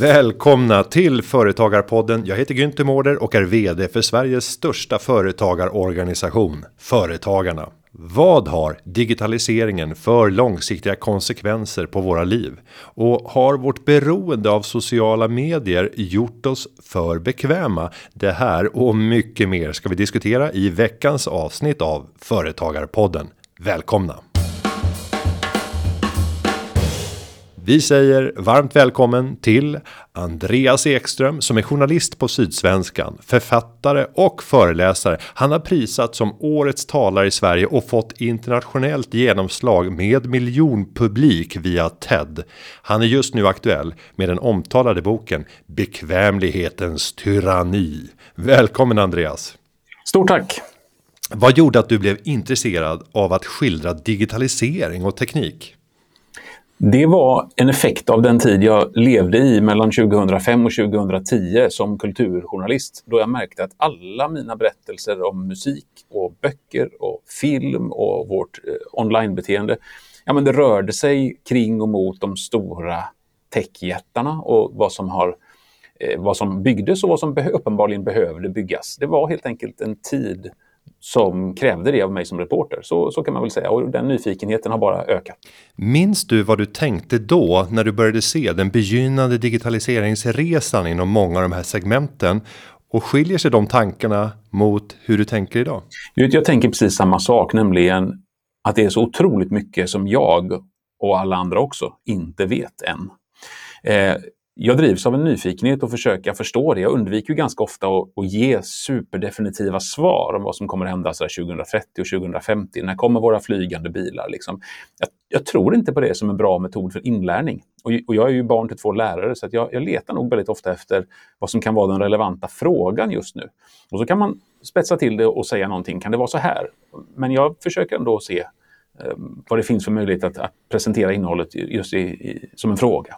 Välkomna till Företagarpodden. Jag heter Günther Mårder och är VD för Sveriges största företagarorganisation Företagarna. Vad har digitaliseringen för långsiktiga konsekvenser på våra liv? Och har vårt beroende av sociala medier gjort oss för bekväma? Det här och mycket mer ska vi diskutera i veckans avsnitt av Företagarpodden. Välkomna! Vi säger varmt välkommen till Andreas Ekström som är journalist på Sydsvenskan, författare och föreläsare. Han har prisats som årets talare i Sverige och fått internationellt genomslag med miljonpublik via TED. Han är just nu aktuell med den omtalade boken Bekvämlighetens tyranni. Välkommen Andreas! Stort tack! Vad gjorde att du blev intresserad av att skildra digitalisering och teknik? Det var en effekt av den tid jag levde i mellan 2005 och 2010 som kulturjournalist då jag märkte att alla mina berättelser om musik och böcker och film och vårt eh, onlinebeteende, ja men det rörde sig kring och mot de stora techjättarna och vad som har eh, vad som byggdes och vad som uppenbarligen behövde byggas. Det var helt enkelt en tid som krävde det av mig som reporter. Så, så kan man väl säga och den nyfikenheten har bara ökat. Minns du vad du tänkte då när du började se den begynnande digitaliseringsresan inom många av de här segmenten? Och skiljer sig de tankarna mot hur du tänker idag? Jag tänker precis samma sak, nämligen att det är så otroligt mycket som jag och alla andra också inte vet än. Eh, jag drivs av en nyfikenhet och försöka förstå det. Jag undviker ju ganska ofta att, att, ge superdefinitiva svar om vad som kommer hända så 2030 och 2050. När kommer våra flygande bilar? Liksom. Jag, jag, tror inte på det som en bra metod för inlärning. Och, och jag är ju barn till två lärare så jag, jag, letar nog väldigt ofta efter vad som kan vara den relevanta frågan just nu. Och så kan man spetsa till det och säga någonting. Kan det vara så här? Men jag försöker ändå se eh, vad det finns för möjlighet att, att presentera innehållet just i, i, som en fråga.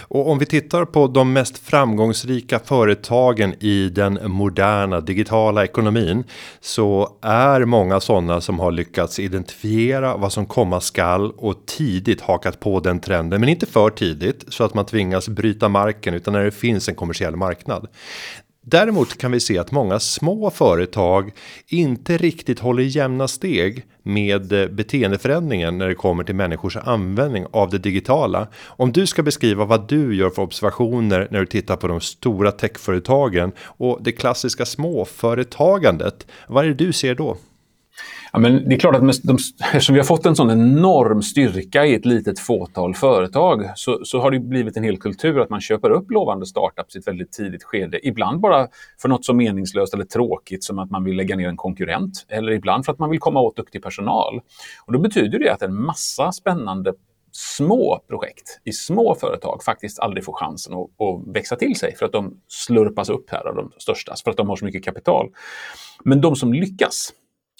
Och om vi tittar på de mest framgångsrika företagen i den moderna digitala ekonomin så är många sådana som har lyckats identifiera vad som komma skall och tidigt hakat på den trenden, men inte för tidigt så att man tvingas bryta marken utan när det finns en kommersiell marknad. Däremot kan vi se att många små företag inte riktigt håller jämna steg med eh, beteendeförändringen när det kommer till människors användning av det digitala. Om du ska beskriva vad du gör för observationer när du tittar på de stora techföretagen och det klassiska småföretagandet. Vad är det du ser då? Ja, men det är klart att de, eftersom vi har fått en sån enorm styrka i ett litet fåtal företag så, så har det blivit en hel kultur att man köper upp lovande startups i ett väldigt tidigt skede. Ibland bara för något så meningslöst eller tråkigt som att man vill lägga ner en konkurrent eller ibland för att man vill komma åt duktig personal. Och då betyder det att en massa spännande små projekt i små företag faktiskt aldrig får chansen att, att växa till sig för att de slurpas upp här av de största, för att de har så mycket kapital. Men de som lyckas,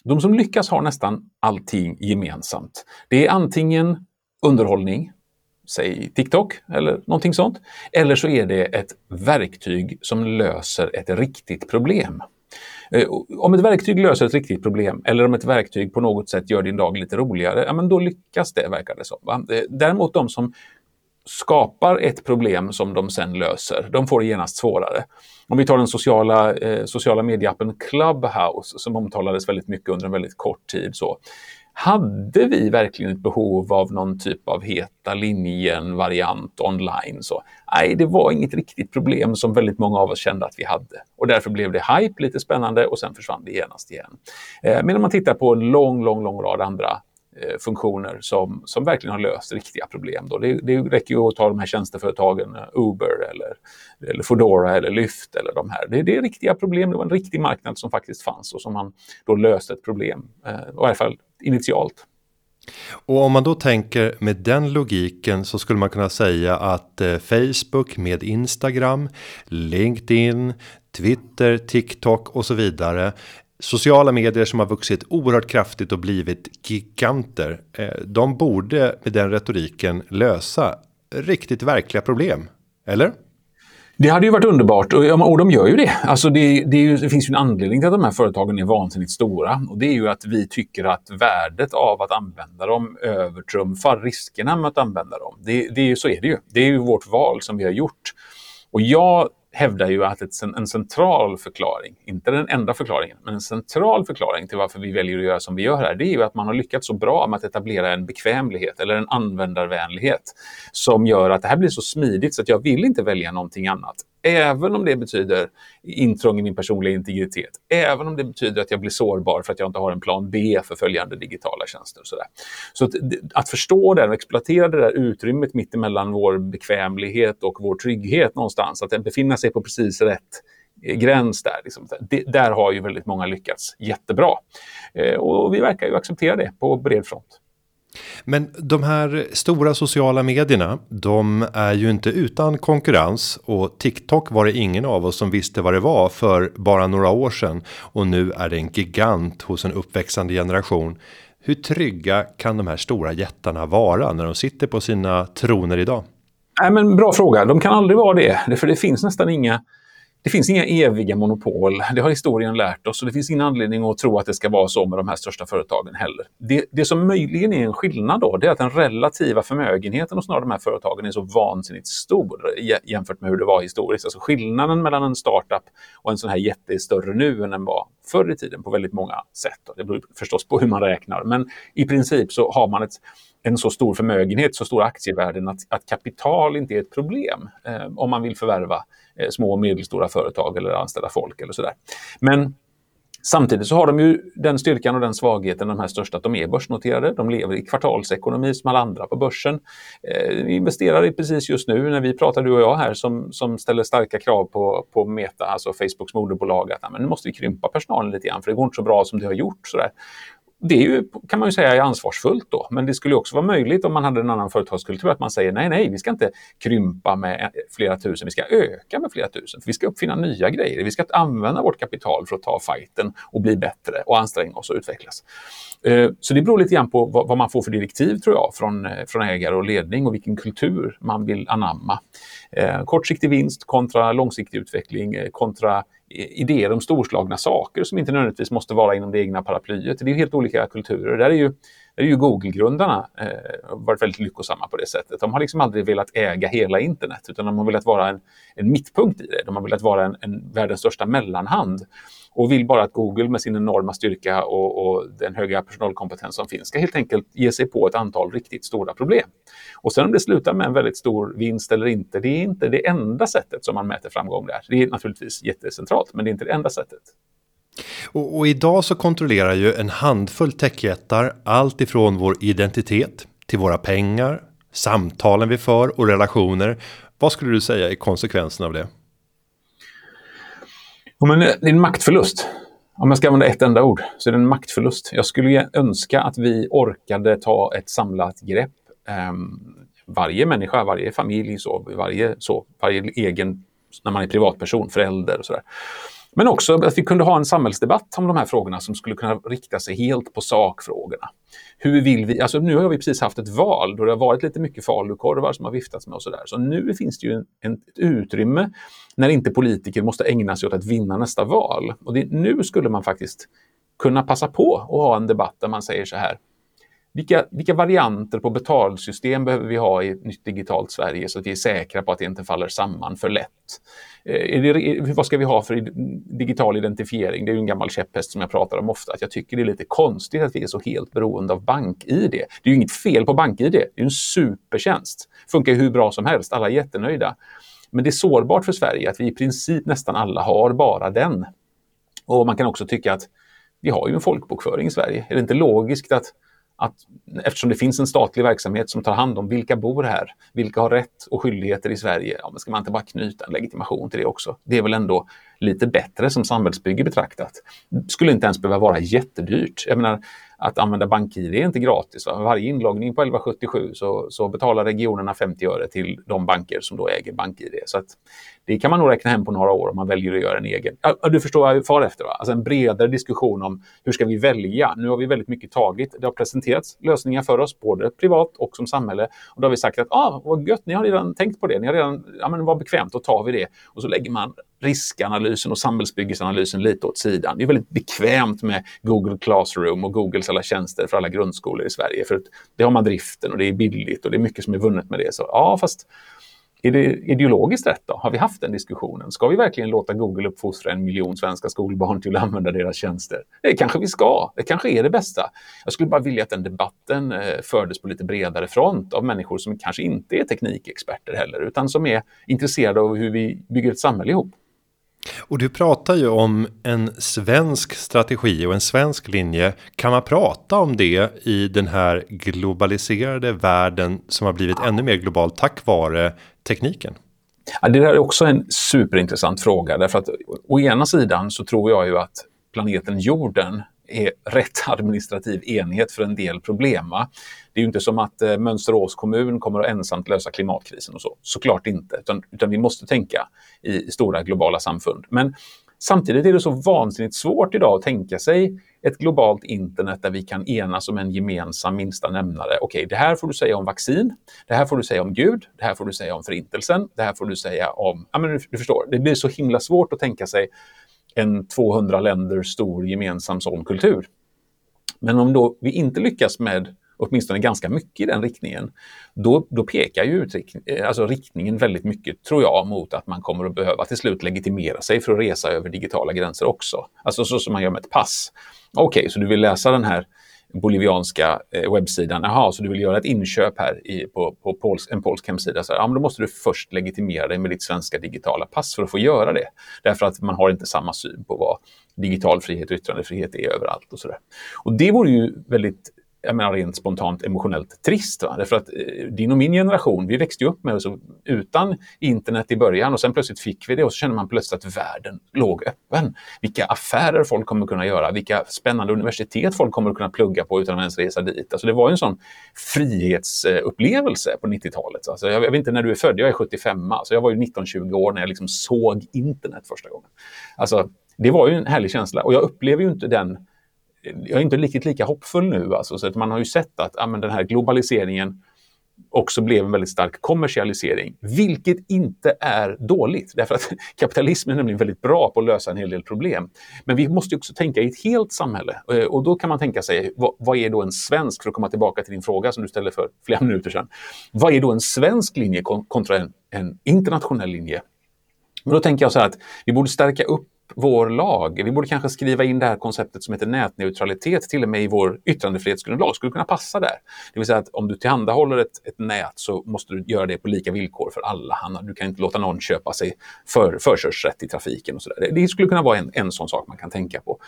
de som lyckas har nästan allting gemensamt. Det är antingen underhållning, säg TikTok eller någonting sånt. Eller så är det ett verktyg som löser ett riktigt problem. Eh, om ett verktyg löser ett riktigt problem eller om ett verktyg på något sätt gör din dag lite roligare, ja men då lyckas det verkar det som. Va? Eh, däremot de som skapar ett problem som de sen löser, de får det genast svårare. Om vi tar den sociala, eh, sociala medieappen Clubhouse som omtalades väldigt mycket under en väldigt kort tid. Så. Hade vi verkligen ett behov av någon typ av heta linjen-variant online? Så, nej, det var inget riktigt problem som väldigt många av oss kände att vi hade. Och därför blev det hype, lite spännande och sen försvann det genast igen. Eh, men om man tittar på en lång, lång, lång rad andra Eh, funktioner som, som verkligen har löst riktiga problem. Då. Det, det räcker ju att ta de här tjänsteföretagen, eh, Uber eller, eller Foodora eller Lyft eller de här. Det, det är riktiga problem, det var en riktig marknad som faktiskt fanns och som man då löste ett problem, eh, i alla fall initialt. Och om man då tänker med den logiken så skulle man kunna säga att eh, Facebook med Instagram, LinkedIn, Twitter, TikTok och så vidare sociala medier som har vuxit oerhört kraftigt och blivit giganter. Eh, de borde med den retoriken lösa riktigt verkliga problem. Eller? Det hade ju varit underbart och, och de gör ju det. Alltså det, det, ju, det, finns ju en anledning till att de här företagen är vansinnigt stora och det är ju att vi tycker att värdet av att använda dem övertrumfar riskerna med att använda dem. Det, det, så är det ju. Det är ju vårt val som vi har gjort. Och jag hävdar ju att ett, en central förklaring, inte den enda förklaringen, men en central förklaring till varför vi väljer att göra som vi gör här, det är ju att man har lyckats så bra med att etablera en bekvämlighet eller en användarvänlighet som gör att det här blir så smidigt så att jag vill inte välja någonting annat. Även om det betyder intrång i min personliga integritet. Även om det betyder att jag blir sårbar för att jag inte har en plan B för följande digitala tjänster. Och så så att, att förstå det och exploatera det där utrymmet mittemellan vår bekvämlighet och vår trygghet någonstans, att befinna sig på precis rätt eh, gräns där. Liksom. Det, där har ju väldigt många lyckats jättebra. Eh, och vi verkar ju acceptera det på bred front. Men de här stora sociala medierna, de är ju inte utan konkurrens och TikTok var det ingen av oss som visste vad det var för bara några år sedan och nu är det en gigant hos en uppväxande generation. Hur trygga kan de här stora jättarna vara när de sitter på sina troner idag? Nej, men bra fråga. De kan aldrig vara det, för det finns nästan inga det finns inga eviga monopol. Det har historien lärt oss och det finns ingen anledning att tro att det ska vara så med de här största företagen heller. Det, det som möjligen är en skillnad då, det är att den relativa förmögenheten hos några av de här företagen är så vansinnigt stor jämfört med hur det var historiskt. Alltså skillnaden mellan en startup och en sån här jätte är större nu än den var förr i tiden på väldigt många sätt. Det beror förstås på hur man räknar, men i princip så har man ett en så stor förmögenhet, så stora aktievärden att, att kapital inte är ett problem eh, om man vill förvärva eh, små och medelstora företag eller anställa folk eller sådär. Men Samtidigt så har de ju den styrkan och den svagheten, de här största, att de är börsnoterade. De lever i kvartalsekonomi som alla andra på börsen. Eh, vi investerar i precis just nu, när vi pratar du och jag här, som, som ställer starka krav på, på Meta, alltså Facebooks moderbolag, att men nu måste vi krympa personalen lite grann, för det går inte så bra som det har gjort. Sådär. Det är ju, kan man ju säga är ansvarsfullt då, men det skulle också vara möjligt om man hade en annan företagskultur att man säger nej, nej, vi ska inte krympa med flera tusen, vi ska öka med flera tusen. För vi ska uppfinna nya grejer, vi ska använda vårt kapital för att ta fighten och bli bättre och anstränga oss och utvecklas. Eh, så det beror lite grann på vad man får för direktiv tror jag från, eh, från ägare och ledning och vilken kultur man vill anamma. Eh, kortsiktig vinst kontra långsiktig utveckling kontra idéer om storslagna saker som inte nödvändigtvis måste vara inom det egna paraplyet. Det är helt olika kulturer. Där är ju, där är ju Google-grundarna eh, varit väldigt lyckosamma på det sättet. De har liksom aldrig velat äga hela internet utan de har velat vara en, en mittpunkt i det. De har velat vara en, en världens största mellanhand och vill bara att Google med sin enorma styrka och, och, den höga personalkompetens som finns ska helt enkelt ge sig på ett antal riktigt stora problem. Och sen om det slutar med en väldigt stor vinst eller inte, det är inte det enda sättet som man mäter framgång där. Det är naturligtvis jättecentralt, men det är inte det enda sättet. Och, och idag så kontrollerar ju en handfull techjättar allt ifrån vår identitet till våra pengar, samtalen vi för och relationer. Vad skulle du säga är konsekvensen av det? Ja, men det är en maktförlust. Om jag ska använda ett enda ord så är det en maktförlust. Jag skulle önska att vi orkade ta ett samlat grepp. Ehm, varje människa, varje familj, så, varje, så, varje egen, när man är privatperson, förälder och sådär. Men också att vi kunde ha en samhällsdebatt om de här frågorna som skulle kunna rikta sig helt på sakfrågorna. Hur vill vi, alltså nu har vi precis haft ett val då det har varit lite mycket falukorvar som har viftats med och sådär. Så nu finns det ju en, en, ett utrymme när inte politiker måste ägna sig åt att vinna nästa val. Och det, nu skulle man faktiskt kunna passa på att ha en debatt där man säger så här. Vilka, vilka varianter på betalsystem behöver vi ha i ett nytt digitalt Sverige så att vi är säkra på att det inte faller samman för lätt? Eh, det, vad ska vi ha för digital identifiering? Det är ju en gammal käpphäst som jag pratar om ofta. Att jag tycker det är lite konstigt att vi är så helt beroende av bank-id. Det är ju inget fel på bank-id. Det är en supertjänst. Funkar hur bra som helst. Alla är jättenöjda. Men det är sårbart för Sverige att vi i princip nästan alla har bara den. Och man kan också tycka att vi har ju en folkbokföring i Sverige. Är det inte logiskt att att eftersom det finns en statlig verksamhet som tar hand om vilka bor här, vilka har rätt och skyldigheter i Sverige, ja, men ska man inte bara knyta en legitimation till det också? Det är väl ändå lite bättre som samhällsbygge betraktat. skulle inte ens behöva vara jättedyrt. Jag menar, att använda BankID är inte gratis. Va? Varje inloggning på 1177 så, så betalar regionerna 50 öre till de banker som då äger BankID. Så att det kan man nog räkna hem på några år om man väljer att göra en egen. Ja, du förstår vad jag far efter. Va? Alltså en bredare diskussion om hur ska vi välja? Nu har vi väldigt mycket tagit. Det har presenterats lösningar för oss, både privat och som samhälle. Och då har vi sagt att ah, vad gött, ni har redan tänkt på det. Ni har redan, ja men vad bekvämt, då tar vi det. Och så lägger man riskanalysen och samhällsbyggesanalysen lite åt sidan. Det är väldigt bekvämt med Google Classroom och Googles alla tjänster för alla grundskolor i Sverige. För det har man driften och det är billigt och det är mycket som är vunnet med det. Så ja, fast är det ideologiskt rätt då? Har vi haft den diskussionen? Ska vi verkligen låta Google uppfostra en miljon svenska skolbarn till att använda deras tjänster? Det kanske vi ska. Det kanske är det bästa. Jag skulle bara vilja att den debatten eh, fördes på lite bredare front av människor som kanske inte är teknikexperter heller, utan som är intresserade av hur vi bygger ett samhälle ihop. Och du pratar ju om en svensk strategi och en svensk linje. Kan man prata om det i den här globaliserade världen som har blivit ännu mer global tack vare tekniken? Ja, det där är också en superintressant fråga därför att å ena sidan så tror jag ju att planeten jorden är rätt administrativ enhet för en del problem. Va? Det är ju inte som att eh, Mönsterås kommun kommer att ensamt lösa klimatkrisen och så. Såklart inte, utan, utan vi måste tänka i, i stora globala samfund. Men samtidigt är det så vansinnigt svårt idag att tänka sig ett globalt internet där vi kan enas om en gemensam minsta nämnare. Okej, okay, det här får du säga om vaccin. Det här får du säga om Gud. Det här får du säga om förintelsen. Det här får du säga om... Ja, men du, du förstår, det blir så himla svårt att tänka sig en 200 länder stor gemensam sån kultur. Men om då vi inte lyckas med åtminstone ganska mycket i den riktningen, då, då pekar ju eh, alltså riktningen väldigt mycket, tror jag, mot att man kommer att behöva till slut legitimera sig för att resa över digitala gränser också. Alltså så som man gör med ett pass. Okej, okay, så du vill läsa den här bolivianska eh, webbsidan. Jaha, så du vill göra ett inköp här i, på, på polsk, en polsk hemsida. Så här, ja, men då måste du först legitimera dig med ditt svenska digitala pass för att få göra det. Därför att man har inte samma syn på vad digital frihet och yttrandefrihet är överallt. och så där. Och Det vore ju väldigt jag menar rent spontant emotionellt trist. Va? Därför att eh, din och min generation, vi växte upp med så, utan internet i början och sen plötsligt fick vi det och så känner man plötsligt att världen låg öppen. Vilka affärer folk kommer kunna göra, vilka spännande universitet folk kommer kunna plugga på utan att ens resa dit. Alltså det var en sån frihetsupplevelse på 90-talet. Alltså jag, vet inte när du är född, jag är 75, så jag var ju 19-20 år när jag liksom såg internet första gången. Alltså, det var ju en härlig känsla och jag upplever ju inte den jag är inte riktigt lika hoppfull nu. Alltså, så att man har ju sett att ja, men den här globaliseringen också blev en väldigt stark kommersialisering, vilket inte är dåligt. Därför att kapitalismen är nämligen väldigt bra på att lösa en hel del problem. Men vi måste också tänka i ett helt samhälle. Eh, och då kan man tänka sig, vad, vad är då en svensk, för att komma tillbaka till din fråga som du ställde för flera minuter sedan. Vad är då en svensk linje kontra en, en internationell linje? Men då tänker jag så här att vi borde stärka upp vår lag. Vi borde kanske skriva in det här konceptet som heter nätneutralitet till och med i vår yttrandefrihetsgrundlag. skulle kunna passa där. Det vill säga att om du tillhandahåller ett, ett nät så måste du göra det på lika villkor för alla. Du kan inte låta någon köpa sig för, förkörsrätt i trafiken. och så där. Det skulle kunna vara en, en sån sak man kan tänka på.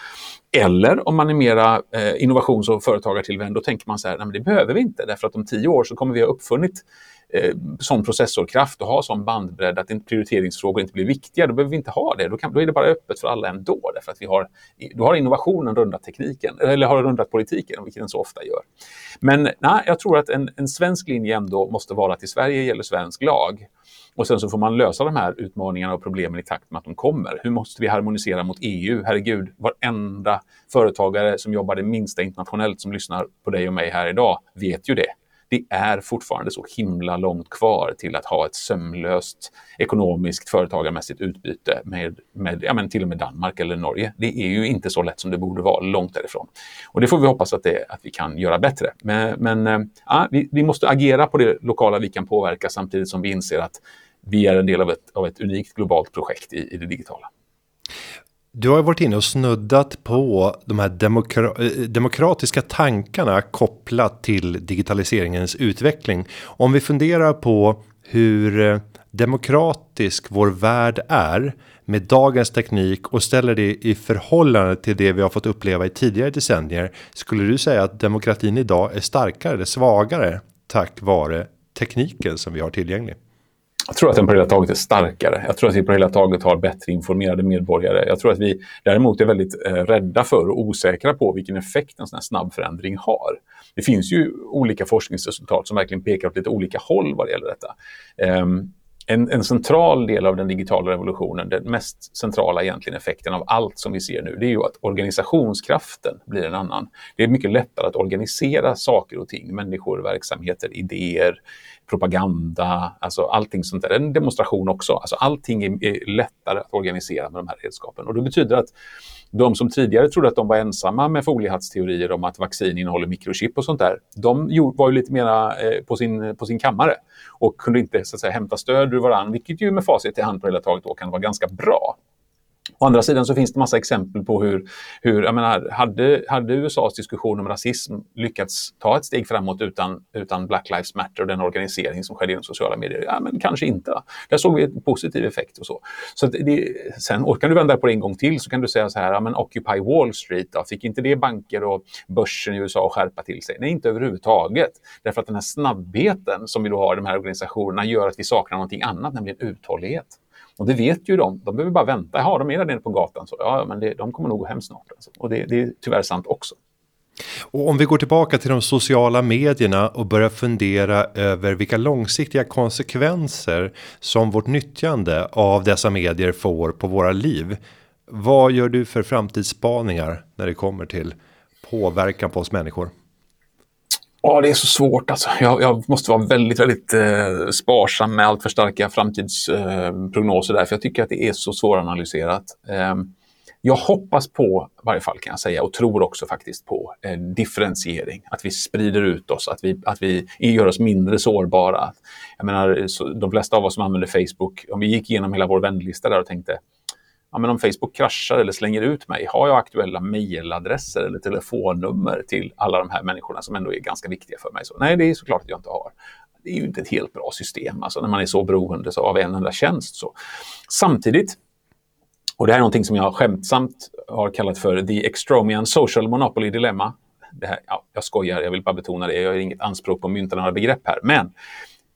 Eller om man är mera eh, innovations och företagartillvänd, då tänker man så här, nej men det behöver vi inte därför att om tio år så kommer vi ha uppfunnit eh, sån processorkraft och ha sån bandbredd att prioriteringsfrågor inte blir viktiga, då behöver vi inte ha det. Då, kan, då är det bara öppet för alla ändå, därför att vi har, då har innovationen rundat tekniken, eller har rundat politiken, vilket den så ofta gör. Men nej, jag tror att en, en svensk linje ändå måste vara att i Sverige gäller svensk lag. Och sen så får man lösa de här utmaningarna och problemen i takt med att de kommer. Hur måste vi harmonisera mot EU? Herregud, varenda företagare som jobbar det minsta internationellt som lyssnar på dig och mig här idag vet ju det det är fortfarande så himla långt kvar till att ha ett sömlöst ekonomiskt företagarmässigt utbyte med, med ja, men till och med Danmark eller Norge. Det är ju inte så lätt som det borde vara, långt därifrån. Och det får vi hoppas att, det, att vi kan göra bättre. Men, men eh, ja, vi, vi, måste agera på det lokala vi kan påverka samtidigt som vi inser att vi är en del av ett, av ett unikt globalt projekt i, i det digitala. Du har varit inne och snuddat på de här demokra eh, demokratiska tankarna kopplat till digitaliseringens utveckling. Om vi funderar på hur eh, demokratisk vår värld är med dagens teknik och ställer det i förhållande till det vi har fått uppleva i tidigare decennier. Skulle du säga att demokratin idag är starkare eller svagare tack vare tekniken som vi har tillgänglig? Jag tror att den på hela taget är starkare. Jag tror att vi på hela taget har bättre informerade medborgare. Jag tror att vi däremot är väldigt eh, rädda för och osäkra på vilken effekt en sån här snabb förändring har. Det finns ju olika forskningsresultat som verkligen pekar åt lite olika håll vad det gäller detta. Um, en, en, central del av den digitala revolutionen, den mest centrala egentligen effekten av allt som vi ser nu, det är ju att organisationskraften blir en annan. Det är mycket lättare att organisera saker och ting, människor, verksamheter, idéer, propaganda, alltså allting sånt där. En demonstration också. Alltså allting är, är lättare att organisera med de här redskapen. Och det betyder att de som tidigare trodde att de var ensamma med foliehattsteorier om att vaccin innehåller mikrochip och sånt där, de var ju lite mera eh, på, sin, på sin kammare och kunde inte så att säga, hämta stöd ur varandra, vilket ju med facit i hand på hela taget då kan vara ganska bra. Å andra sidan så finns det massa exempel på hur, hur jag menar, hade, hade USAs diskussion om rasism lyckats ta ett steg framåt utan, utan Black Lives Matter och den organisering som skedde inom sociala medier? Ja, men kanske inte. Där såg vi en positiv effekt och så. så det, sen kan du vända på det en gång till så kan du säga så här, ja, men Occupy Wall Street, då, fick inte det banker och börsen i USA att skärpa till sig? Nej, inte överhuvudtaget. Därför att den här snabbheten som vi då har i de här organisationerna gör att vi saknar någonting annat, nämligen uthållighet. Och det vet ju de. De behöver bara vänta. Ja, de är där nere på gatan. Så, ja, men det, de kommer nog gå hem snart. Alltså. Och det, det är tyvärr sant också. Och om vi går tillbaka till de sociala medierna och börjar fundera över vilka långsiktiga konsekvenser som vårt nyttjande av dessa medier får på våra liv. Vad gör du för framtidsspaningar när det kommer till påverkan på oss människor? Ja, det är så svårt. Alltså. Jag, jag måste vara väldigt, väldigt eh, sparsam med allt för starka framtidsprognoser eh, där, för jag tycker att det är så svåranalyserat. Eh, jag hoppas på, i varje fall kan jag säga, och tror också faktiskt på eh, differentiering. Att vi sprider ut oss, att vi, att vi gör oss mindre sårbara. Jag menar, så, de flesta av oss som använder Facebook, om vi gick igenom hela vår vänlista där och tänkte ja, men om Facebook kraschar eller slänger ut mig, har jag aktuella mejladresser eller telefonnummer till alla de här människorna som ändå är ganska viktiga för mig? Så, nej, det är såklart att jag inte har. Det är ju inte ett helt bra system, alltså när man är så beroende av en enda tjänst. Så. Samtidigt, och det här är någonting som jag skämtsamt har kallat för the extromian social monopoly dilemma. Det här, ja, jag skojar, jag vill bara betona det, jag har inget anspråk på att mynta några begrepp här. Men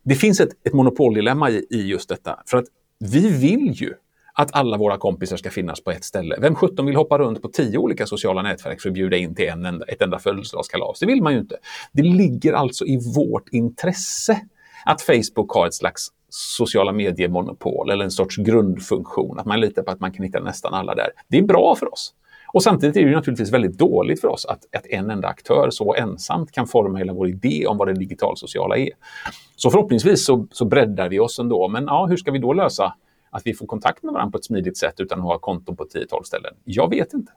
det finns ett, ett monopoldilemma i, i just detta. För att vi vill ju att alla våra kompisar ska finnas på ett ställe. Vem 17 vill hoppa runt på tio olika sociala nätverk för att bjuda in till en enda, ett enda födelsedagskalas? Det vill man ju inte. Det ligger alltså i vårt intresse att Facebook har ett slags sociala mediemonopol eller en sorts grundfunktion, att man litar på att man kan hitta nästan alla där. Det är bra för oss. Och samtidigt är det naturligtvis väldigt dåligt för oss att, att en enda aktör så ensamt kan forma hela vår idé om vad det digitalsociala är. Så förhoppningsvis så, så breddar vi oss ändå. Men ja, hur ska vi då lösa att vi får kontakt med varandra på ett smidigt sätt utan att ha konton på 10-12 ställen? Jag vet inte.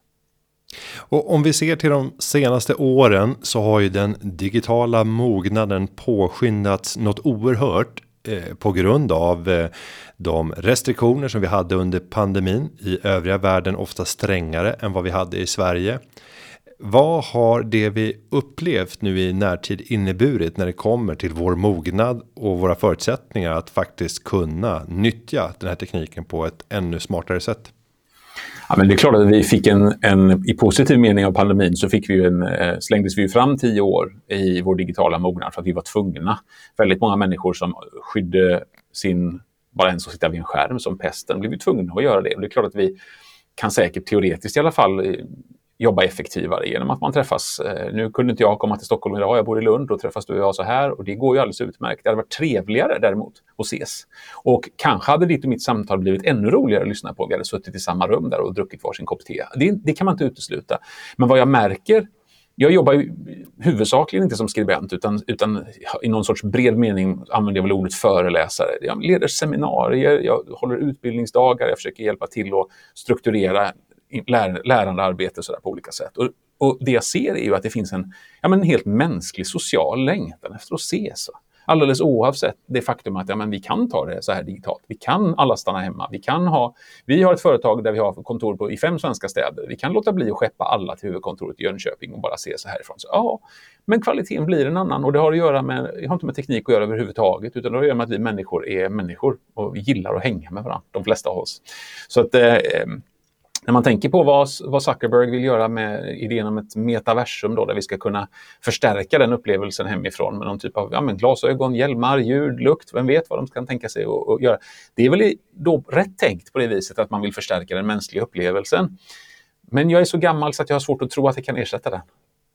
Och om vi ser till de senaste åren så har ju den digitala mognaden påskyndats något oerhört eh, på grund av eh, de restriktioner som vi hade under pandemin i övriga världen ofta strängare än vad vi hade i Sverige. Vad har det vi upplevt nu i närtid inneburit när det kommer till vår mognad och våra förutsättningar att faktiskt kunna nyttja den här tekniken på ett ännu smartare sätt? Ja, men det är klart att vi fick en, en i positiv mening av pandemin så fick vi en, eh, slängdes vi fram tio år i vår digitala mognad för att vi var tvungna. Väldigt många människor som skydde sin, bara ens att sitta vid en skärm som pesten, blev vi tvungna att göra det. Och det är klart att vi kan säkert teoretiskt i alla fall eh, jobba effektivare genom att man träffas. Eh, nu kunde inte jag komma till Stockholm idag, jag bor i Lund, då träffas du och jag så här och det går ju alldeles utmärkt. Det hade varit trevligare däremot att ses. Och kanske hade ditt och mitt samtal blivit ännu roligare att lyssna på om vi hade suttit i samma rum där och druckit varsin kopp te. Det, det kan man inte utesluta. Men vad jag märker jag jobbar ju huvudsakligen inte som skribent utan, utan i någon sorts bred mening använder jag väl ordet föreläsare. Jag leder seminarier, jag håller utbildningsdagar, jag försöker hjälpa till att strukturera lär, lärandearbete så på olika sätt. Och, och, det jag ser är ju att det finns en, ja, men en helt mänsklig social längtan efter att ses. Alldeles oavsett det faktum att ja, men vi kan ta det så här digitalt. Vi kan alla stanna hemma. Vi, kan ha, vi har ett företag där vi har kontor på, i fem svenska städer. Vi kan låta bli att skeppa alla till huvudkontoret i Jönköping och bara se så härifrån. Så, ja, men kvaliteten blir en annan och det har, att göra med, det har inte med teknik att göra överhuvudtaget utan det har att göra med att vi människor är människor och vi gillar att hänga med varandra, de flesta av oss. Så att, eh, när man tänker på vad, vad Zuckerberg vill göra med idén om ett metaversum då, där vi ska kunna förstärka den upplevelsen hemifrån med någon typ av ja, men glasögon, hjälmar, ljud, lukt, vem vet vad de kan tänka sig att göra. Det är väl då rätt tänkt på det viset att man vill förstärka den mänskliga upplevelsen. Men jag är så gammal så att jag har svårt att tro att det kan ersätta den.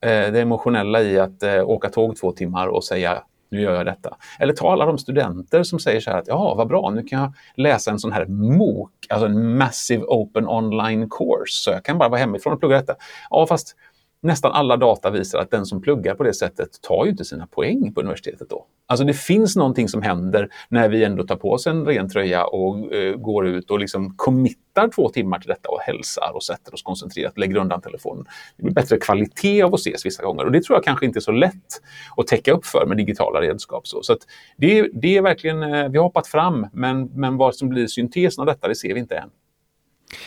Eh, det emotionella i att eh, åka tåg två timmar och säga nu gör jag detta. Eller ta alla de studenter som säger så här att ja, vad bra, nu kan jag läsa en sån här MOOC, alltså en Massive Open Online Course, så jag kan bara vara hemifrån och plugga detta. Ja, fast nästan alla data visar att den som pluggar på det sättet tar ju inte sina poäng på universitetet då. Alltså det finns någonting som händer när vi ändå tar på oss en ren tröja och eh, går ut och liksom committar två timmar till detta och hälsar och sätter oss koncentrerat, lägger undan telefonen. Det blir bättre kvalitet av att ses vissa gånger och det tror jag kanske inte är så lätt att täcka upp för med digitala redskap. Så, så att det, det är verkligen, eh, vi har hoppat fram, men, men vad som blir syntesen av detta, det ser vi inte än.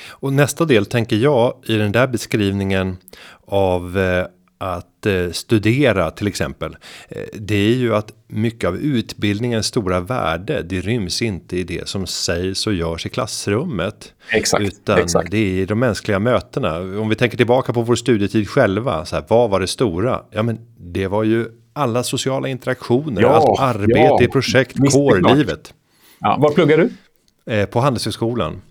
Och nästa del tänker jag i den där beskrivningen av eh, att eh, studera till exempel. Eh, det är ju att mycket av utbildningens stora värde. Det ryms inte i det som sägs och görs i klassrummet. Exakt, utan exakt. det är i de mänskliga mötena. Om vi tänker tillbaka på vår studietid själva. Så här, vad var det stora? Ja, men det var ju alla sociala interaktioner, Ja, allt arbete ja. i projekt, kårlivet. Ja, var pluggar du? Eh, på Handelshögskolan.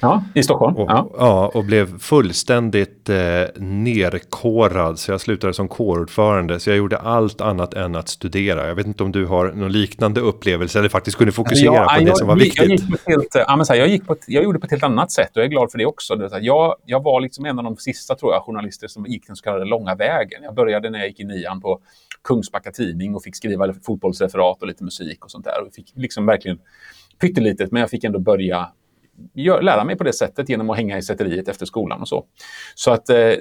Ja, I Stockholm? Och, Ja. ja. och blev fullständigt eh, nerkårad. Så jag slutade som kårordförande. Så jag gjorde allt annat än att studera. Jag vet inte om du har någon liknande upplevelse. Eller faktiskt kunde fokusera Ja, på det jag, som var Jag, viktigt. gick på ett helt, ja, men så här, jag, gick på jag gjorde på ett helt annat sätt och jag är glad för det också. Det Jag, jag var liksom en av de sista tror jag, journalister som gick den så kallade långa vägen. Jag började när jag gick i nian på Kungsbacka tidning och fick skriva fotbollsreferat och lite musik och sånt där. Och fick liksom verkligen pyttelitet, men jag fick ändå börja gör, lära mig på det sättet genom att hänga i sätteriet efter skolan och så. Så att eh,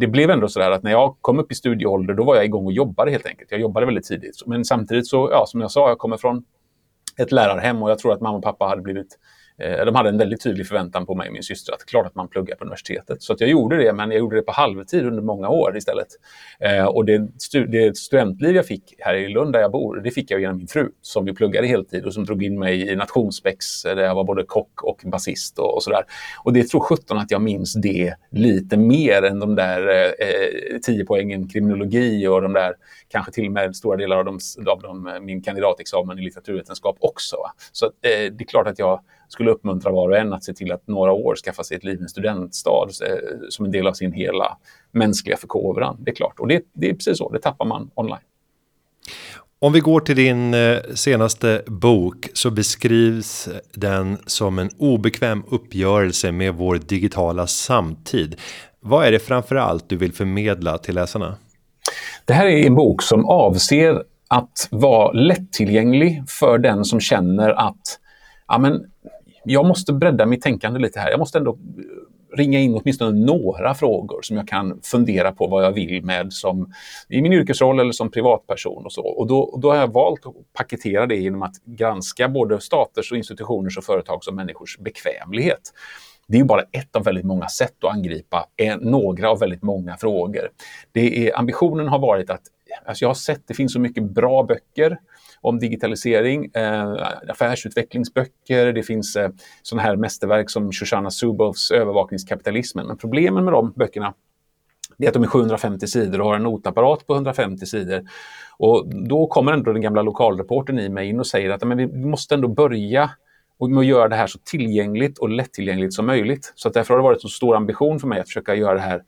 det blev ändå så där att när jag kom upp i studieålder, då var jag igång och jobbade helt enkelt. Jag jobbade väldigt tidigt. Men samtidigt så, ja, som jag sa, jag kommer från ett lärarhem och jag tror att mamma och pappa hade blivit eh, Eh, de hade en väldigt tydlig förväntan på mig och min syster att klart att man pluggar på universitetet. Så att jag gjorde det, men jag gjorde det på halvtid under många år istället. Eh, och det, stu- det studentliv jag fick här i Lund där jag bor, det fick jag genom min fru som ju pluggade heltid och som drog in mig i Nationsspex där jag var både kock och basist och, och sådär. Och det tror sjutton att jag minns det lite mer än de där eh, 10 poängen kriminologi och de där kanske till och med stora delar av, de, av de, eh, min kandidatexamen i litteraturvetenskap också. Va? Så att, eh, det är klart att jag skulle uppmuntra var och en att se till att några år skaffa sig ett liv i en studentstad eh, som en del av sin hela mänskliga förkovran. Det är klart. Och det, det är precis så, det tappar man online. Om vi går till din eh, senaste bok så beskrivs den som en obekväm uppgörelse med vår digitala samtid. Vad är det framför allt du vill förmedla till läsarna? Det här är en bok som avser att vara lättillgänglig för den som känner att ja, men, jag måste bredda mitt tänkande lite här. Jag måste ändå eh, ringa in åtminstone några frågor som jag kan fundera på vad jag vill med som, i min yrkesroll eller som privatperson. Och så. Och då, och då har jag valt att paketera det genom att granska både staters, och institutioners och företags och människors bekvämlighet. Det är ju bara ett av väldigt många sätt att angripa en, några av väldigt många frågor. Det är, ambitionen har varit att alltså jag har sett det finns så mycket bra böcker om digitalisering, eh, affärsutvecklingsböcker, det finns eh, sådana här mästerverk som Shoshana Zuboffs Övervakningskapitalismen. Men problemen med de böckerna det är att de är 750 sidor och har en notapparat på 150 sidor. Och då kommer ändå den gamla lokalreporten i mig in och säger att men vi måste ändå börja med att göra det här så tillgängligt och lättillgängligt som möjligt. Så att därför har det varit en stor ambition för mig att försöka göra det här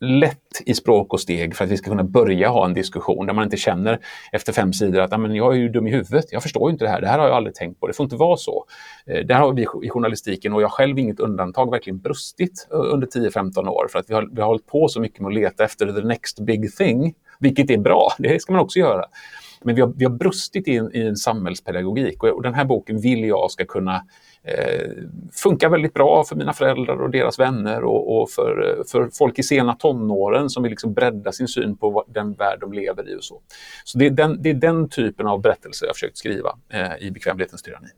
lätt i språk och steg för att vi ska kunna börja ha en diskussion där man inte känner efter fem sidor att ah, men jag är ju dum i huvudet, jag förstår ju inte det här, det här har jag aldrig tänkt på, det får inte vara så. Eh, där har vi i journalistiken och jag själv inget undantag verkligen brustit eh, under 10-15 år för att vi har, vi har hållit på så mycket med att leta efter the next big thing, vilket är bra, det ska man också göra. Men vi har, vi har brustit i en, i en samhällspedagogik och, och den här boken vill jag ska kunna eh, funka väldigt bra för mina föräldrar och deras vänner och, och för, för folk i sena tonåren som vill liksom bredda sin syn på vad, den värld de lever i. och Så Så det är den, det är den typen av berättelse jag försökt skriva eh, i Bekvämlighetens tyranni.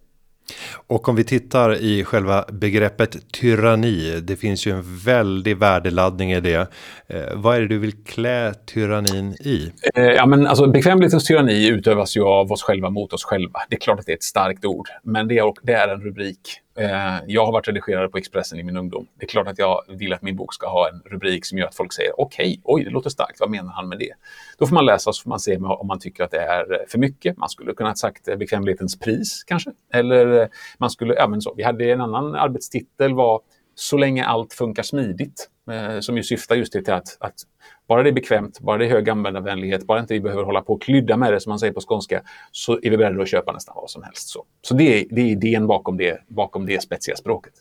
Och om vi tittar i själva begreppet tyranni. Det finns ju en väldig värdeladdning i det. Eh, vad är det du vill klä tyrannin i? Eh, ja, men alltså, bekvämlighetens tyranni utövas ju av oss själva mot oss själva. Det är klart att det är ett starkt ord, men det är, det är en rubrik Eh, jag har varit redigerare på Expressen i min ungdom. Det är klart att jag vill att min bok ska ha en rubrik som gör att folk säger okej, okay, oj, det låter starkt, vad menar han med det? Då får man läsa och så får man se om man tycker att det är eh, för mycket. Man skulle kunna ha sagt eh, bekvämlighetens pris kanske. Eller man skulle, ja men så. Vi hade en annan arbetstitel var Så länge allt funkar smidigt. Som ju syftar just till att, att bara det är bekvämt, bara det är hög användarvänlighet, bara inte vi behöver hålla på och klydda med det som man säger på skånska, så är vi beredda att köpa nästan vad som helst. Så, så det, är, det är idén bakom det, bakom det spetsiga språket.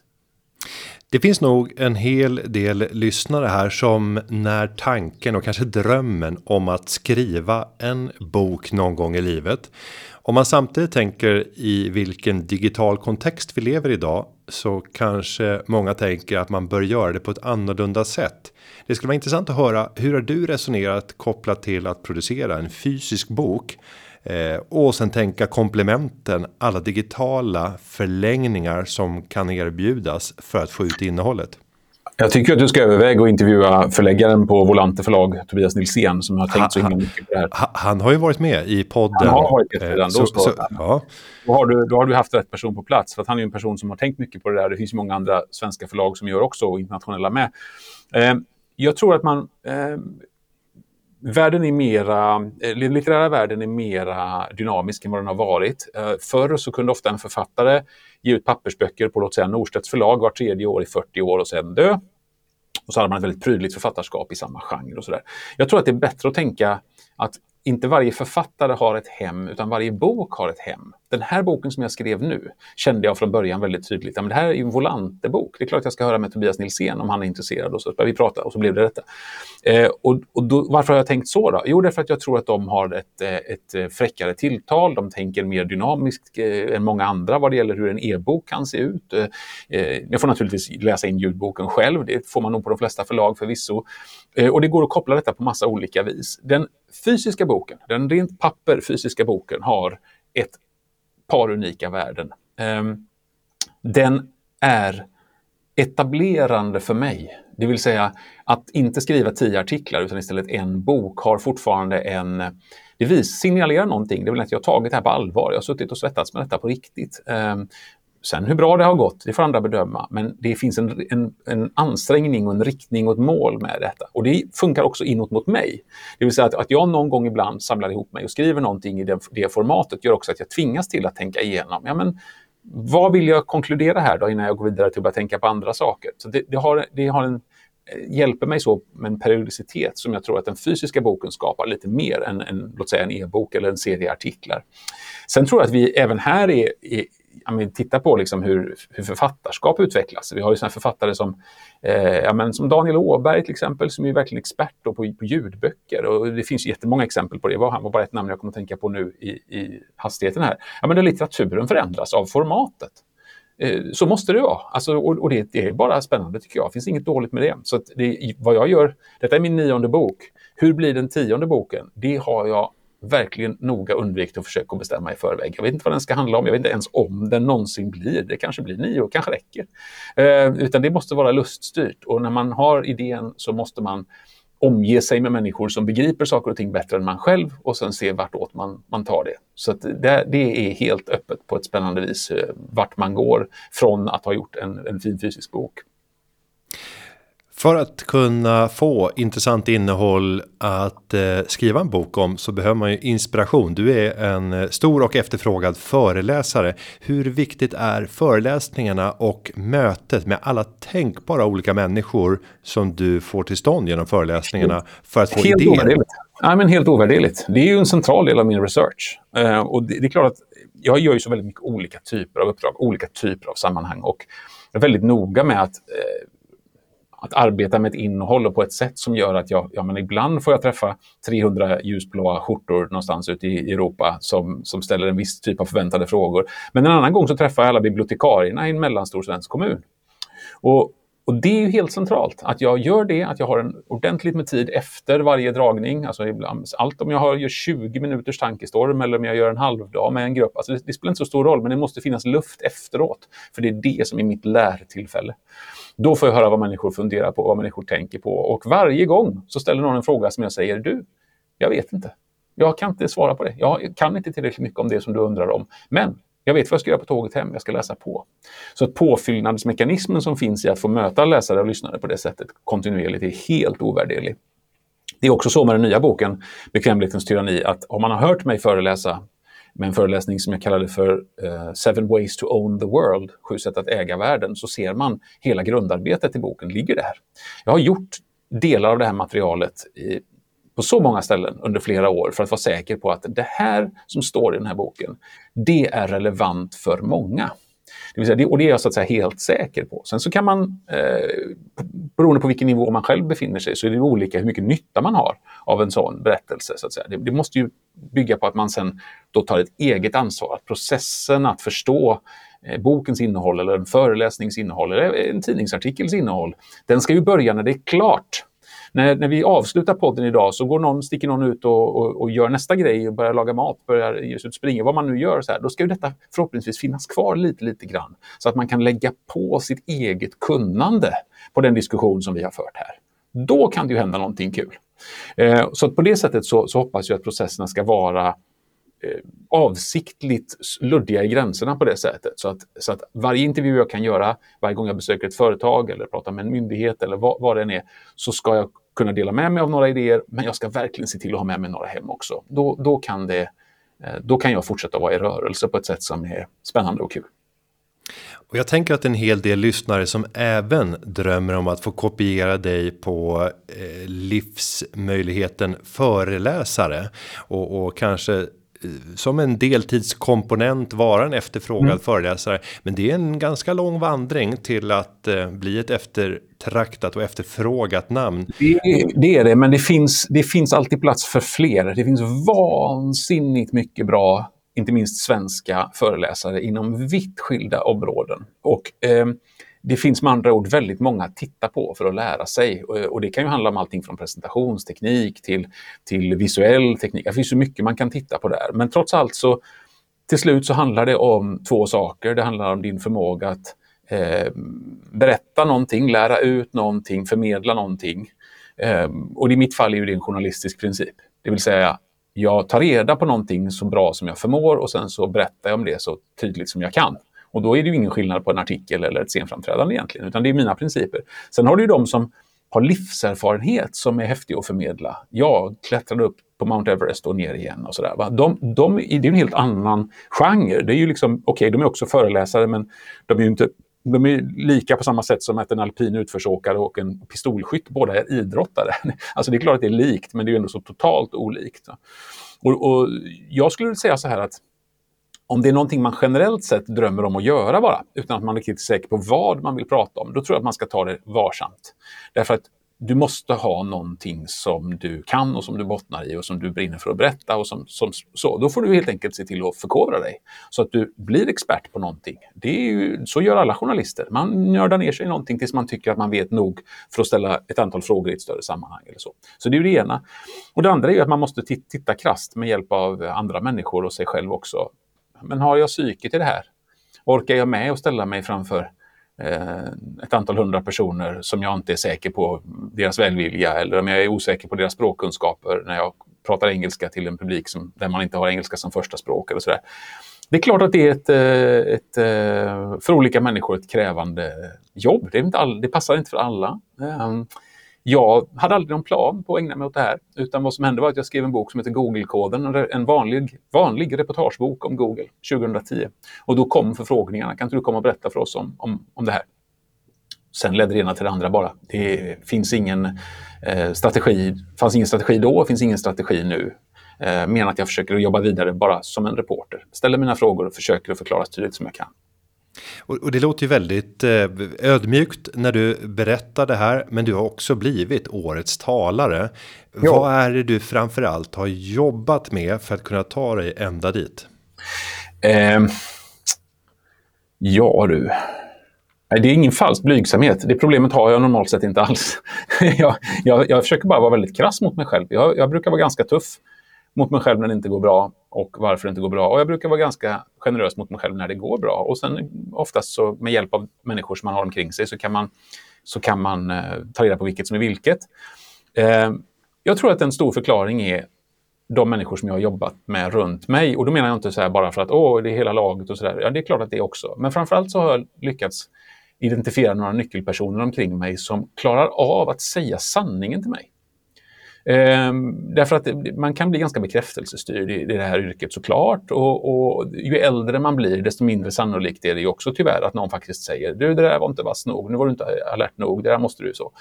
Det finns nog en hel del lyssnare här som när tanken och kanske drömmen om att skriva en bok någon gång i livet. Om man samtidigt tänker i vilken digital kontext vi lever idag så kanske många tänker att man bör göra det på ett annorlunda sätt. Det skulle vara intressant att höra hur har du resonerat kopplat till att producera en fysisk bok eh, och sen tänka komplementen alla digitala förlängningar som kan erbjudas för att få ut innehållet. Jag tycker att du ska överväga att intervjua förläggaren på Volante förlag, Tobias Nilsén, som har tänkt så himla mycket på det här. Han har ju varit med i podden. Han har varit med redan. Eh, då, så, så, ja. då, har du, då har du haft rätt person på plats. För att han är en person som har tänkt mycket på det där. Det finns många andra svenska förlag som gör också, och internationella med. Jag tror att man... Eh, världen är mera, eh, den litterära världen är mera dynamisk än vad den har varit. Eh, förr så kunde ofta en författare ge ut pappersböcker på låt säga Norstedts förlag var tredje år i 40 år och sen dö. Och så hade man ett väldigt prydligt författarskap i samma genre och sådär. Jag tror att det är bättre att tänka att inte varje författare har ett hem, utan varje bok har ett hem. Den här boken som jag skrev nu kände jag från början väldigt tydligt. Men det här är ju en Volante-bok. Det är klart att jag ska höra med Tobias Nilsén om han är intresserad. Och så började vi prata och så blev det detta. Eh, och, och då, varför har jag tänkt så? då? Jo, därför att jag tror att de har ett, eh, ett eh, fräckare tilltal. De tänker mer dynamiskt eh, än många andra vad det gäller hur en e-bok kan se ut. Eh, eh, jag får naturligtvis läsa in ljudboken själv. Det får man nog på de flesta förlag förvisso. Eh, och det går att koppla detta på massa olika vis. Den fysiska boken, den rent papper fysiska boken har ett par unika värden. Ehm, den är etablerande för mig. Det vill säga att inte skriva tio artiklar utan istället en bok har fortfarande en... Det vis, signalerar någonting. Det vill att jag har tagit det här på allvar. Jag har suttit och svettats med detta på riktigt. Ehm, Sen hur bra det har gått, det får andra bedöma. Men det finns en, en, en, ansträngning och en riktning och ett mål med detta. Och det funkar också inåt mot mig. Det vill säga att, att jag någon gång ibland samlar ihop mig och skriver någonting i det, det formatet gör också att jag tvingas till att tänka igenom. Ja, men, vad vill jag konkludera här då innan jag går vidare till att börja tänka på andra saker? Så det, det har, det har en, hjälper mig så med en periodicitet som jag tror att den fysiska boken skapar lite mer än, än låt säga en e-bok eller en serie artiklar. Sen tror jag att vi även här är, är ja, titta på liksom hur, hur författarskap utvecklas. Vi har ju såna författare som, eh, ja, men som Daniel Åberg till exempel, som är verkligen expert på, på ljudböcker. Och det finns jättemånga exempel på det. Han var bara ett namn jag kommer att tänka på nu i, i hastigheten här. Ja, men litteraturen förändras av formatet. Eh, så måste det vara. Alltså, och, och det, det, är bara spännande tycker jag. Det finns inget dåligt med det. Så det, vad jag gör, detta är min nionde bok. Hur blir den tionde boken? Det har jag verkligen noga undvikit att försöka bestämma i förväg. Jag vet inte vad den ska handla om, jag vet inte ens om den någonsin blir. Det kanske blir nio, kanske räcker. Eh, utan det måste vara luststyrt och när man har idén så måste man omge sig med människor som begriper saker och ting bättre än man själv och sen se vartåt man, man tar det. Så det, det, är helt öppet på ett spännande vis eh, vart man går från att ha gjort en, en fin fysisk bok. För att kunna få intressant innehåll att eh, skriva en bok om så behöver man ju inspiration. Du är en eh, stor och efterfrågad föreläsare. Hur viktigt är föreläsningarna och mötet med alla tänkbara olika människor som du får till stånd genom föreläsningarna för att få helt idéer? Ovärderligt. Ja, men helt ovärderligt. Det är ju en central del av min research. Eh, och det, det, är klart att jag gör ju så väldigt mycket olika typer av uppdrag, olika typer av sammanhang och jag är väldigt noga med att eh, att arbeta med ett innehåll och på ett sätt som gör att jag, ja men ibland får jag träffa 300 ljusblåa skjortor någonstans ute i Europa som, som ställer en viss typ av förväntade frågor. Men en annan gång så träffar jag alla bibliotekarierna i en mellanstor svensk kommun. Och, och det är ju helt centralt att jag gör det, att jag har en ordentligt med tid efter varje dragning. Alltså ibland, allt om jag har, gör 20 minuters tankestorm eller om jag gör en halvdag med en grupp. Alltså det, det spelar inte så stor roll, men det måste finnas luft efteråt. För det är det som är mitt lärtillfälle. Då får jag höra vad människor funderar på, vad människor tänker på. Och varje gång så ställer någon en fråga som jag säger, du, jag vet inte. Jag kan inte svara på det. Jag kan inte tillräckligt mycket om det som du undrar om. Men jag vet vad jag ska göra på tåget hem, jag ska läsa på. Så att påfyllnadsmekanismen som finns i att få möta läsare och lyssnare på det sättet kontinuerligt är helt ovärderlig. Det är också så med den nya boken Bekvämlighetens tyranni att om man har hört mig föreläsa med en föreläsning som jag kallade för uh, Seven ways to own the world, sju sätt att äga världen, så ser man hela grundarbetet i boken ligger där. Jag har gjort delar av det här materialet i, på så många ställen under flera år för att vara säker på att det här som står i den här boken, det är relevant för många. Det vill säga, och det är jag så att säga helt säker på. Sen så kan man, eh, beroende på vilken nivå man själv befinner sig, så är det olika hur mycket nytta man har av en sån berättelse. Så att säga. Det, det måste ju bygga på att man sen då tar ett eget ansvar. Att processen att förstå eh, bokens innehåll eller en föreläsnings innehåll eller en tidningsartikels innehåll, den ska ju börja när det är klart. När, när vi avslutar podden idag så går någon, sticker någon ut och, och, och gör nästa grej och börjar laga mat, börjar ge sig ut springa, vad man nu gör. Så här, då ska ju detta förhoppningsvis finnas kvar lite, lite grann. Så att man kan lägga på sitt eget kunnande på den diskussion som vi har fört här. Då kan det ju hända någonting kul. Eh, så på det sättet så, så hoppas jag att processerna ska vara eh, avsiktligt luddiga i gränserna på det sättet. Så att, så att varje intervju jag kan göra, varje gång jag besöker ett företag eller pratar med en myndighet eller vad, vad det än är, så ska jag kunna dela med mig av några idéer, men jag ska verkligen se till att ha med mig några hem också. Då, då, kan, det, eh, då kan jag fortsätta vara i rörelse på ett sätt som är spännande och kul. Och jag tänker att en hel del lyssnare som även drömmer om att få kopiera dig på eh, livsmöjligheten föreläsare och, och kanske som en deltidskomponent vara en efterfrågad mm. föreläsare. Men det är en ganska lång vandring till att eh, bli ett eftertraktat och efterfrågat namn. Det, det, är det, men det finns, det finns alltid plats för fler. Det finns vansinnigt mycket bra, inte minst svenska föreläsare inom vitt skilda områden. Och eh, det finns med andra ord väldigt många att titta på för att lära sig. Och det kan ju handla om allting från presentationsteknik till, till visuell teknik. Det finns så mycket man kan titta på där. Men trots allt så till slut så handlar det om två saker. Det handlar om din förmåga att eh, berätta någonting, lära ut någonting, förmedla någonting. Eh, och i mitt fall är det en journalistisk princip. Det vill säga, jag tar reda på någonting så bra som jag förmår och sen så berättar jag om det så tydligt som jag kan. Och då är det ju ingen skillnad på en artikel eller ett scenframträdande egentligen, utan det är mina principer. Sen har du ju de som har livserfarenhet som är häftig att förmedla. Jag klättrade upp på Mount Everest och ner igen och sådär. De, de, det är en helt annan genre. Det är ju liksom, okej, okay, de är också föreläsare, men de är ju inte de är lika på samma sätt som att en alpin utförsåkare och en pistolskytt båda är idrottare. Alltså det är klart att det är likt, men det är ju ändå så totalt olikt. Och, och jag skulle säga så här att om det är någonting man generellt sett drömmer om att göra bara, utan att man är riktigt säker på vad man vill prata om, då tror jag att man ska ta det varsamt. Därför att du måste ha någonting som du kan och som du bottnar i och som du brinner för att berätta. Och som, som, så. Då får du helt enkelt se till att förkovra dig så att du blir expert på någonting. Det är ju, så gör alla journalister. Man nördar ner sig i någonting tills man tycker att man vet nog för att ställa ett antal frågor i ett större sammanhang. Eller så. så det är det ena. Och det andra är att man måste titta krast med hjälp av andra människor och sig själv också men har jag psyket i det här? Orkar jag med att ställa mig framför eh, ett antal hundra personer som jag inte är säker på deras välvilja eller om jag är osäker på deras språkkunskaper när jag pratar engelska till en publik som, där man inte har engelska som första språk eller sådär. Det är klart att det är ett, eh, ett, eh, för olika människor ett krävande jobb. Det, är inte all, det passar inte för alla. Ehm, jag hade aldrig någon plan på att ägna mig åt det här. Utan vad som hände var att jag skrev en bok som heter Google-koden. En vanlig, vanlig reportagebok om Google 2010. Och då kom förfrågningarna. Kan inte du komma och berätta för oss om, om, om det här? Sen ledde det ena till det andra bara. Det finns ingen eh, strategi. fanns ingen strategi då, finns ingen strategi nu. Eh, men att jag försöker jobba vidare bara som en reporter. Ställer mina frågor och försöker förklara så tydligt som jag kan. Och, och, det låter ju väldigt eh, ödmjukt när du berättar det här. Men du har också blivit årets talare. Jo. Vad är det du framförallt har jobbat med för att kunna ta dig ända dit? Eh, ja du. Det är ingen falsk blygsamhet. Det problemet har jag normalt sett inte alls. jag, jag, jag försöker bara vara väldigt krass mot mig själv. Jag, jag brukar vara ganska tuff mot mig själv när det inte går bra och varför det inte går bra. Och jag brukar vara ganska generös mot mig själv när det går bra. Och sen oftast så med hjälp av människor som man har omkring sig så kan man, så kan man eh, ta reda på vilket som är vilket. Eh, jag tror att en stor förklaring är de människor som jag har jobbat med runt mig. Och då menar jag inte så här bara för att åh, det är hela laget och sådär. Ja, det är klart att det är också. Men framförallt så har jag lyckats identifiera några nyckelpersoner omkring mig som klarar av att säga sanningen till mig. Ehm, därför att man kan bli ganska bekräftelsestyrd i, i det här yrket såklart. Och, och ju äldre man blir, desto mindre sannolikt är det ju också tyvärr att någon faktiskt säger du, det där var inte vass nog, nu var du inte alert nog, det där måste du så.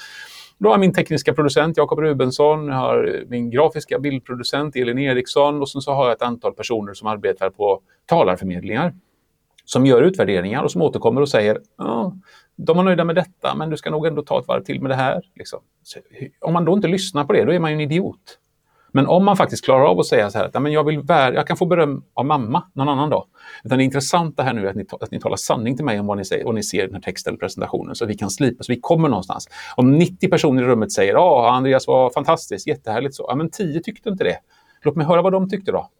Då har jag min tekniska producent Jakob Rubensson, jag har min grafiska bildproducent Elin Eriksson och sen så har jag ett antal personer som arbetar på talarförmedlingar som gör utvärderingar och som återkommer och säger ja, de är nöjda med detta, men du ska nog ändå ta ett varv till med det här. Liksom. om man då inte lyssnar på det, då är man ju en idiot. Men om man faktiskt klarar av att säga så här att jag, vill jag kan få beröm av mamma någon annan dag. Utan det intressanta här nu är att ni, att ni talar sanning till mig om vad ni, säger, och ni ser den här texten eller presentationen så vi kan slipa, så vi kommer någonstans. Om 90 personer i rummet säger ja, Andreas var fantastiskt, jättehärligt så. Ja, men 10 tyckte inte det. Låt mig höra vad de tyckte då.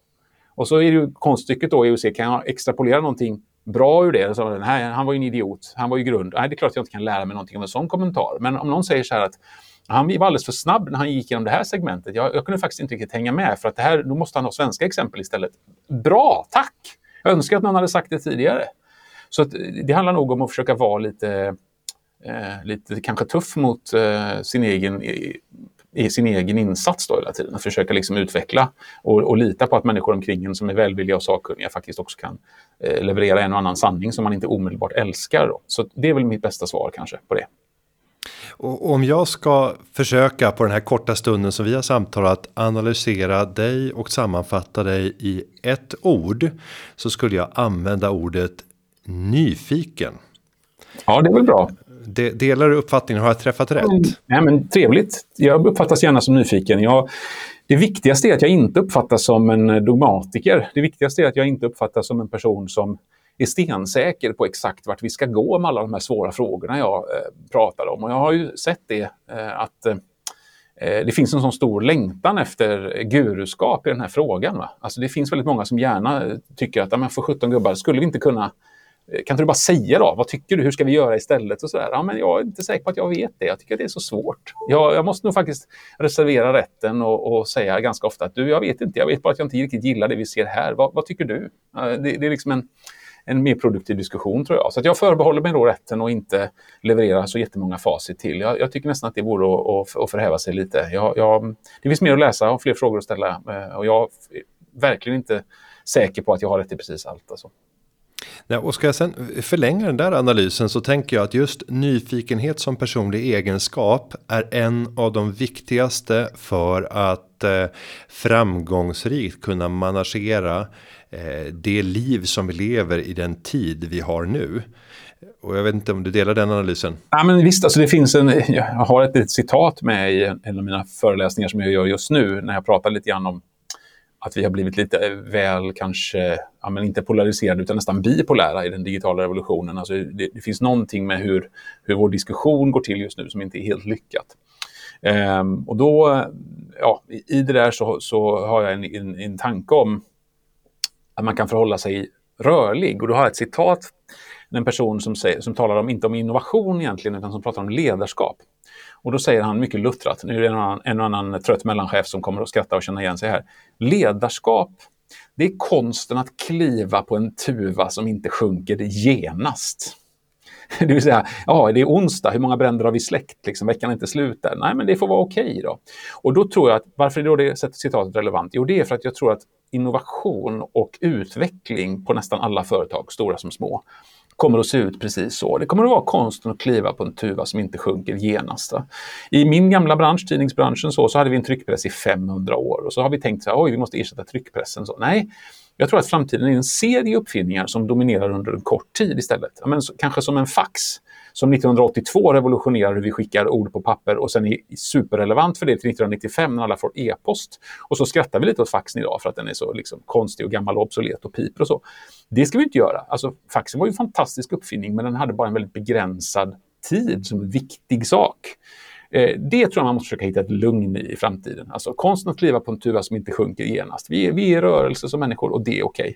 Och så är det ju konststycket då i att se, kan jag extrapolera någonting bra ur det? Så, nej, han var ju en idiot, han var ju grund. Nej, det är klart att jag inte kan lära mig någonting av en sån kommentar. Men om någon säger så här att han var alldeles för snabb när han gick igenom det här segmentet. Jag, jag kunde faktiskt inte riktigt hänga med för att det här, då måste han ha svenska exempel istället. Bra, tack! Jag önskar att någon hade sagt det tidigare. Så att, eh, det handlar nog om att försöka vara lite, eh, lite kanske tuff mot eh, sin egen i sin egen insats då hela tiden. Att försöka liksom utveckla och, och lita på att människor omkring en som är välvilliga och sakkunniga faktiskt också kan eh, leverera en och annan sanning som man inte omedelbart älskar. Då. Så det är väl mitt bästa svar kanske på det. Och om jag ska försöka på den här korta stunden som vi har samtalat analysera dig och sammanfatta dig i ett ord så skulle jag använda ordet nyfiken. Ja, det är väl bra. De, delar du uppfattningen? Har jag träffat rätt? Mm. nej, men trevligt. Jag uppfattas gärna som nyfiken. Jag, det viktigaste är att jag inte uppfattas som en eh, dogmatiker. Det viktigaste är att jag inte uppfattas som en person som är stensäker på exakt vart vi ska gå med alla de här svåra frågorna jag eh, pratar om. Och jag har ju sett det eh, att eh, eh det finns en sån stor längtan efter guruskap i den här frågan. Va? Alltså det finns väldigt många som gärna eh, tycker att, men för 17 gubbar, skulle vi inte kunna Eh, kan inte du bara säga då, vad tycker du, hur ska vi göra istället? Och så där. Ja, men jag är inte säker på att jag vet det, jag tycker att det är så svårt. Jag, jag måste nog faktiskt reservera rätten och, och, säga ganska ofta att du, jag vet inte, jag vet bara att jag inte riktigt gillar det vi ser här. Vad, vad tycker du? Det, det, är liksom en, en mer produktiv diskussion tror jag. Så jag förbehåller mig då rätten att inte leverera så jättemånga facit till. Jag, jag tycker nästan att det vore att, att, förhäva sig lite. Jag, jag, det finns mer att läsa och fler frågor att ställa eh, och jag är verkligen inte säker på att jag har rätt i precis allt. Alltså. Ja, och ska jag sen förlänga den där analysen så tänker jag att just nyfikenhet som personlig egenskap är en av de viktigaste för att eh, framgångsrikt kunna managera eh, det liv som vi lever i den tid vi har nu. Och jag vet inte om du delar den analysen? Ja, men visst, alltså det finns en, jag har ett, ett citat med i en av mina föreläsningar som jag gör just nu när jag pratar lite grann om att vi har blivit lite eh, väl kanske, ja, men inte polariserade utan nästan bipolära i den digitala revolutionen. Alltså det, det finns någonting med hur, hur vår diskussion går till just nu som inte är helt lyckat. Ehm, och då, ja, i det där så, så har jag en, en, en tanke om att man kan förhålla sig rörlig. Och då har jag ett citat, en person som, säger, som talar om, inte om innovation egentligen, utan som pratar om ledarskap. Och då säger han mycket luttrat, nu är det en, annan, en annan trött mellanchef som kommer att skratta och känna igen sig här. Ledarskap, det är konsten att kliva på en tuva som inte sjunker genast. Det vill säga, ja, det är onsdag, hur många bränder har vi släckt? Liksom, veckan är inte slut där. Nej, men det får vara okej okay då. Och då tror jag att, varför är då det citatet relevant? Jo, det är för att jag tror att innovation och utveckling på nästan alla företag, stora som små, kommer att se ut precis så. Det kommer att vara konsten att kliva på en tuva som inte sjunker genast. I min gamla bransch, tidningsbranschen, så, så hade vi en tryckpress i 500 år och så har vi tänkt att vi måste ersätta tryckpressen. Så, nej, jag tror att framtiden är en serie uppfinningar som dominerar under en kort tid istället. Men, kanske som en fax som 1982 revolutionerar hur vi skickar ord på papper och sen är superrelevant för det till 1995 när alla får e-post. Och så skrattar vi lite åt faxen idag för att den är så liksom konstig och gammal och obsolet och piper och så. Det ska vi inte göra. Alltså, faxen var ju en fantastisk uppfinning men den hade bara en väldigt begränsad tid som en viktig sak. Eh, det tror jag man måste försöka hitta ett lugn i i framtiden. Alltså konsten att kliva på en tuva som inte sjunker genast. Vi är, vi är i rörelse som människor och det är okej. Okay.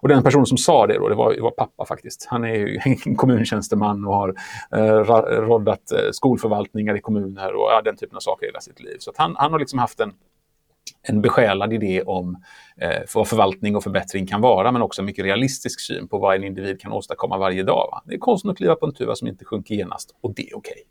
Och den personen som sa det då, det var, det var pappa faktiskt. Han är en kommuntjänsteman och har eh, roddat eh, skolförvaltningar i kommuner och ja, den typen av saker i hela sitt liv. Så han, han har liksom haft en en besjälad idé om eh, vad förvaltning och förbättring kan vara, men också en mycket realistisk syn på vad en individ kan åstadkomma varje dag. Va? Det är konsten att kliva på en tuva som inte sjunker genast och det är okej. Okay.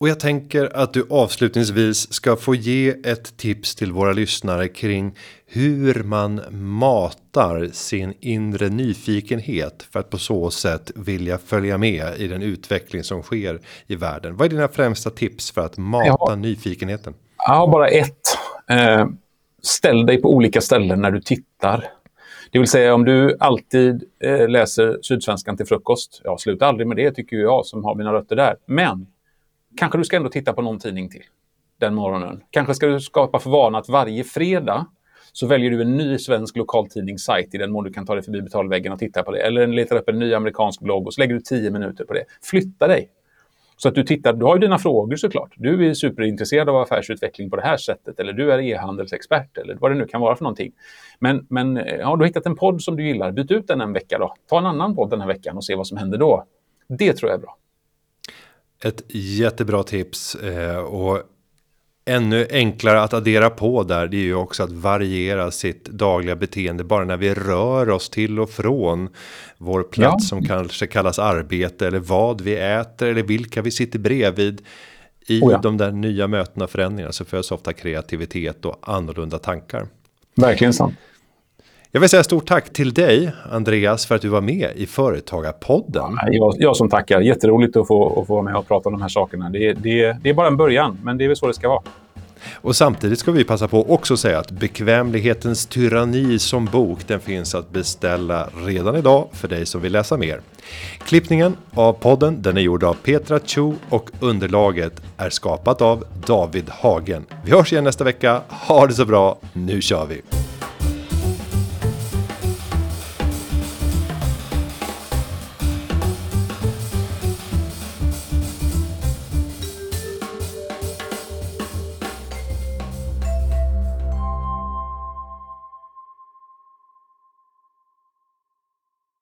Och jag tänker att du avslutningsvis ska få ge ett tips till våra lyssnare kring hur man matar sin inre nyfikenhet för att på så sätt vilja följa med i den utveckling som sker i världen. Vad är dina främsta tips för att mata ja. nyfikenheten? Jag har bara ett. Eh, ställ dig på olika ställen när du tittar. Det vill säga om du alltid eh, läser Sydsvenskan till frukost. Ja, sluta aldrig med det tycker jag som har mina rötter där. Men kanske du ska ändå titta på någon tidning till den morgonen. Kanske ska du skapa för vana att varje fredag så väljer du en ny svensk lokaltidningssajt i den mån du kan ta dig förbi betalväggen och titta på det. Eller letar upp en ny amerikansk blogg och så lägger du tio minuter på det. Flytta dig! Så att du tittar, du har ju dina frågor såklart. Du är superintresserad av affärsutveckling på det här sättet eller du är e-handelsexpert eller vad det nu kan vara för någonting. Men, men eh, har du hittat en podd som du gillar, byt ut den en vecka då. Ta en annan podd den här veckan och se vad som händer då. Det tror jag är bra. Ett jättebra tips eh, och ännu enklare att addera på där. Det är ju också att variera sitt dagliga beteende bara när vi rör oss till och från vår plats ja. som kanske kallas arbete eller vad vi äter eller vilka vi sitter bredvid. I oh ja. de där nya mötena och förändringarna så föds ofta kreativitet och annorlunda tankar. Verkligen sant. Jag vill säga stort tack till dig Andreas för att du var med i Företagarpodden. Jag, jag som tackar. Jätteroligt att få, att få vara med och prata om de här sakerna. Det, det, det är bara en början, men det är väl så det ska vara. Och samtidigt ska vi passa på också säga att Bekvämlighetens tyranni som bok den finns att beställa redan idag för dig som vill läsa mer. Klippningen av podden den är gjord av Petra Chu och underlaget är skapat av David Hagen. Vi hörs igen nästa vecka. Ha det så bra. Nu kör vi!